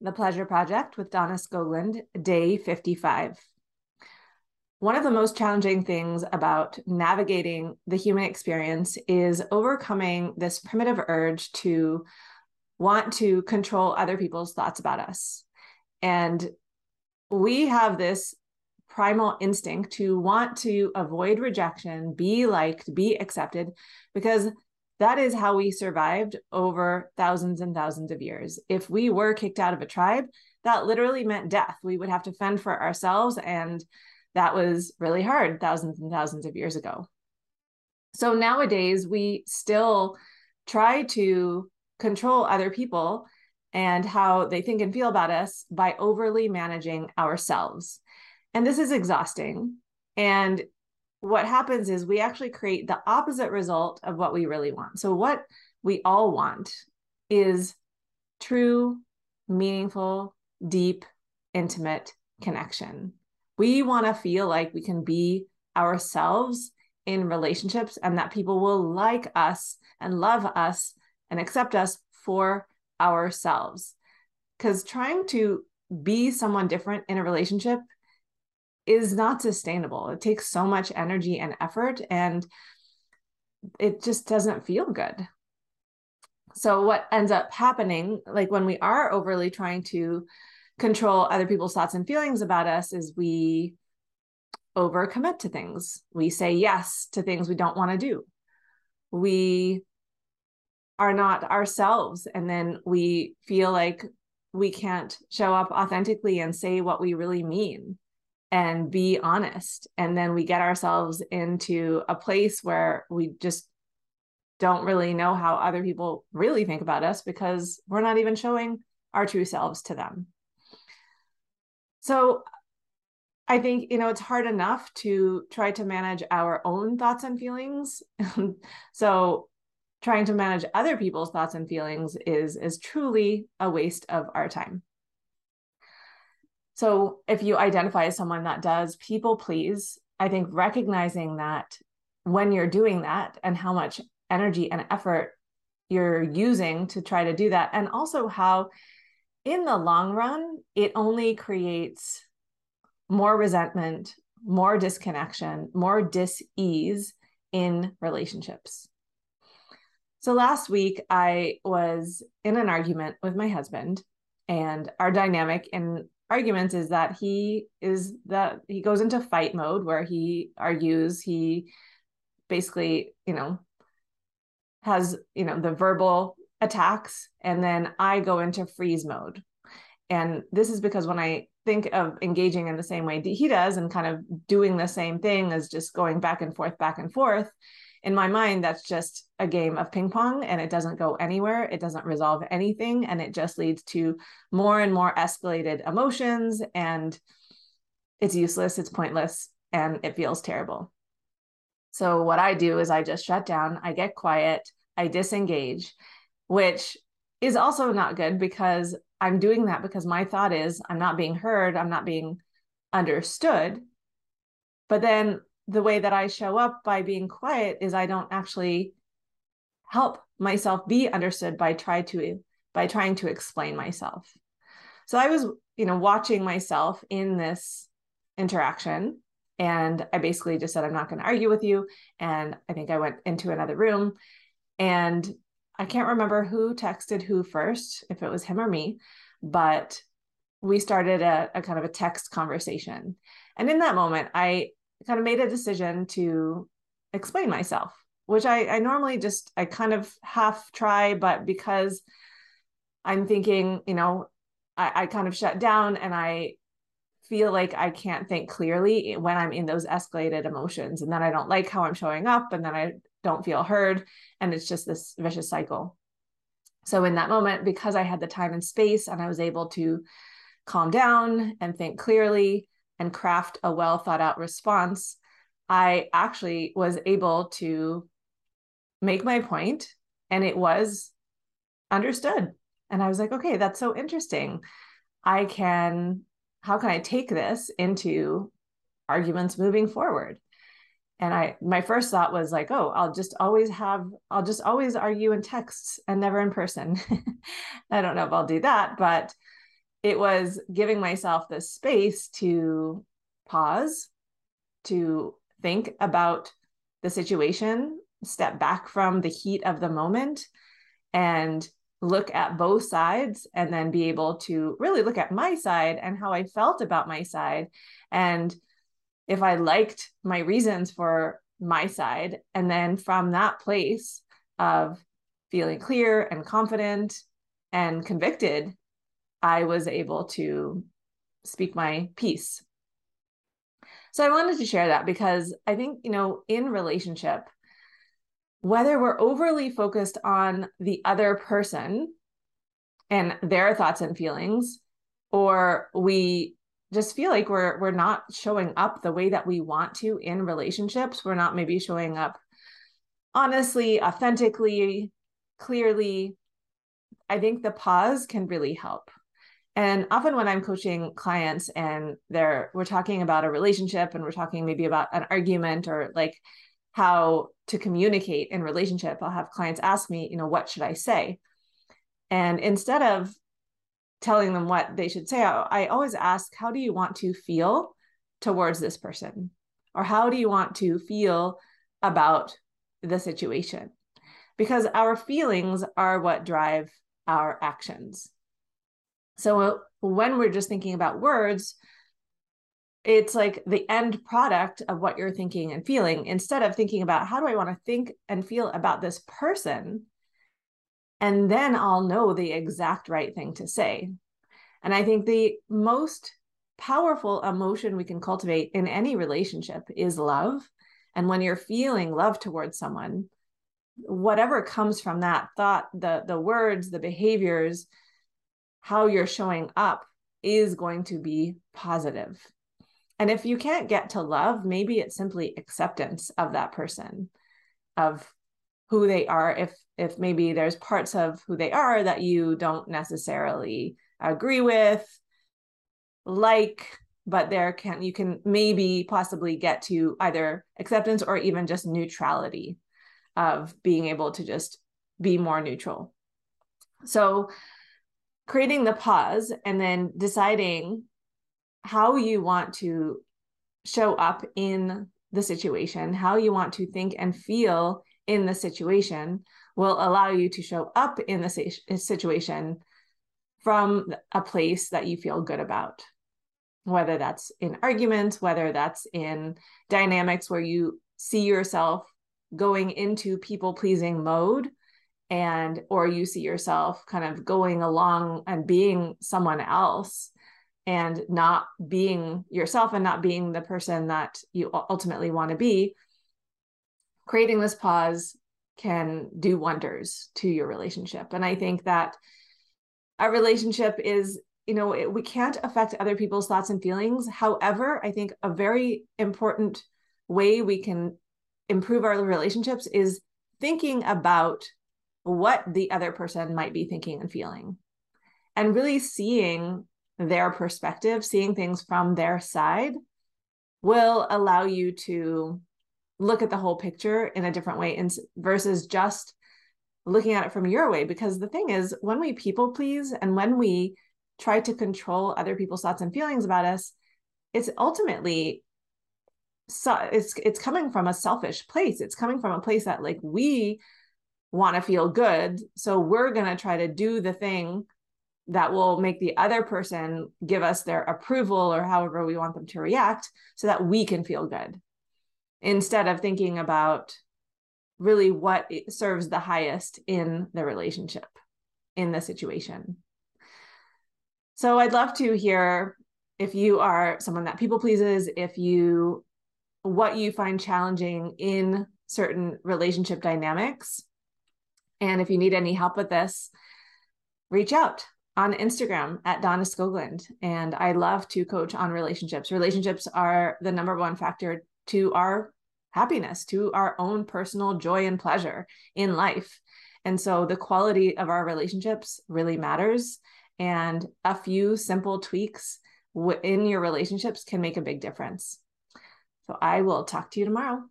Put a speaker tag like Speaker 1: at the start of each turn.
Speaker 1: The Pleasure Project with Donna Skoglund, day 55. One of the most challenging things about navigating the human experience is overcoming this primitive urge to want to control other people's thoughts about us. And we have this primal instinct to want to avoid rejection, be liked, be accepted, because that is how we survived over thousands and thousands of years. If we were kicked out of a tribe, that literally meant death. We would have to fend for ourselves. And that was really hard thousands and thousands of years ago. So nowadays, we still try to control other people and how they think and feel about us by overly managing ourselves. And this is exhausting. And what happens is we actually create the opposite result of what we really want. So, what we all want is true, meaningful, deep, intimate connection. We want to feel like we can be ourselves in relationships and that people will like us and love us and accept us for ourselves. Because trying to be someone different in a relationship is not sustainable. It takes so much energy and effort, and it just doesn't feel good. So, what ends up happening, like when we are overly trying to control other people's thoughts and feelings about us, is we overcommit to things. We say yes to things we don't want to do. We are not ourselves. And then we feel like we can't show up authentically and say what we really mean and be honest. And then we get ourselves into a place where we just don't really know how other people really think about us because we're not even showing our true selves to them. So I think, you know, it's hard enough to try to manage our own thoughts and feelings. so trying to manage other people's thoughts and feelings is is truly a waste of our time. So if you identify as someone that does people please, I think recognizing that when you're doing that and how much energy and effort you're using to try to do that, and also how in the long run, it only creates more resentment, more disconnection, more dis ease in relationships. So last week, I was in an argument with my husband, and our dynamic in arguments is that he is that he goes into fight mode where he argues he basically you know has you know the verbal attacks and then i go into freeze mode. And this is because when i think of engaging in the same way he does and kind of doing the same thing as just going back and forth back and forth in my mind, that's just a game of ping pong and it doesn't go anywhere. It doesn't resolve anything. And it just leads to more and more escalated emotions. And it's useless, it's pointless, and it feels terrible. So, what I do is I just shut down, I get quiet, I disengage, which is also not good because I'm doing that because my thought is I'm not being heard, I'm not being understood. But then the way that I show up by being quiet is I don't actually help myself be understood by try to by trying to explain myself. So I was, you know, watching myself in this interaction and I basically just said I'm not going to argue with you and I think I went into another room and I can't remember who texted who first, if it was him or me, but we started a, a kind of a text conversation. And in that moment, I kind of made a decision to explain myself, which I, I normally just, I kind of half try, but because I'm thinking, you know, I, I kind of shut down and I feel like I can't think clearly when I'm in those escalated emotions. And then I don't like how I'm showing up and then I don't feel heard. And it's just this vicious cycle. So in that moment, because I had the time and space and I was able to calm down and think clearly, and craft a well thought out response, I actually was able to make my point and it was understood. And I was like, okay, that's so interesting. I can, how can I take this into arguments moving forward? And I, my first thought was like, oh, I'll just always have, I'll just always argue in texts and never in person. I don't know if I'll do that, but it was giving myself the space to pause, to think about the situation, step back from the heat of the moment, and look at both sides and then be able to really look at my side and how I felt about my side. And if I liked my reasons for my side. And then from that place of feeling clear and confident and convicted, I was able to speak my piece. So I wanted to share that because I think, you know, in relationship, whether we're overly focused on the other person and their thoughts and feelings, or we just feel like we're we're not showing up the way that we want to in relationships, we're not maybe showing up honestly, authentically, clearly, I think the pause can really help. And often when I'm coaching clients and they're we're talking about a relationship and we're talking maybe about an argument or like how to communicate in relationship, I'll have clients ask me, you know, what should I say? And instead of telling them what they should say, I, I always ask, how do you want to feel towards this person? Or how do you want to feel about the situation? Because our feelings are what drive our actions. So uh, when we're just thinking about words, it's like the end product of what you're thinking and feeling instead of thinking about how do I want to think and feel about this person? And then I'll know the exact right thing to say. And I think the most powerful emotion we can cultivate in any relationship is love. And when you're feeling love towards someone, whatever comes from that thought, the the words, the behaviors, how you're showing up is going to be positive. And if you can't get to love, maybe it's simply acceptance of that person, of who they are. If if maybe there's parts of who they are that you don't necessarily agree with, like, but there can you can maybe possibly get to either acceptance or even just neutrality of being able to just be more neutral. So creating the pause and then deciding how you want to show up in the situation, how you want to think and feel in the situation will allow you to show up in the situation from a place that you feel good about. Whether that's in arguments, whether that's in dynamics where you see yourself going into people pleasing mode and or you see yourself kind of going along and being someone else and not being yourself and not being the person that you ultimately want to be creating this pause can do wonders to your relationship. And i think that a relationship is you know it, we can't affect other people's thoughts and feelings. However i think a very important way we can improve our relationships is thinking about what the other person might be thinking and feeling. And really seeing their perspective seeing things from their side will allow you to look at the whole picture in a different way and versus just looking at it from your way. Because the thing is when we people please and when we try to control other people's thoughts and feelings about us it's ultimately so it's it's coming from a selfish place. It's coming from a place that like we want to feel good. So we're going to try to do the thing that will make the other person give us their approval or however we want them to react so that we can feel good. Instead of thinking about really what serves the highest in the relationship in the situation. So i'd love to hear if you are someone that people pleases if you what you find challenging in certain relationship dynamics and if you need any help with this reach out on Instagram at Donna Skoglund. And I love to coach on relationships. Relationships are the number one factor to our happiness, to our own personal joy and pleasure in life. And so the quality of our relationships really matters. And a few simple tweaks in your relationships can make a big difference. So I will talk to you tomorrow.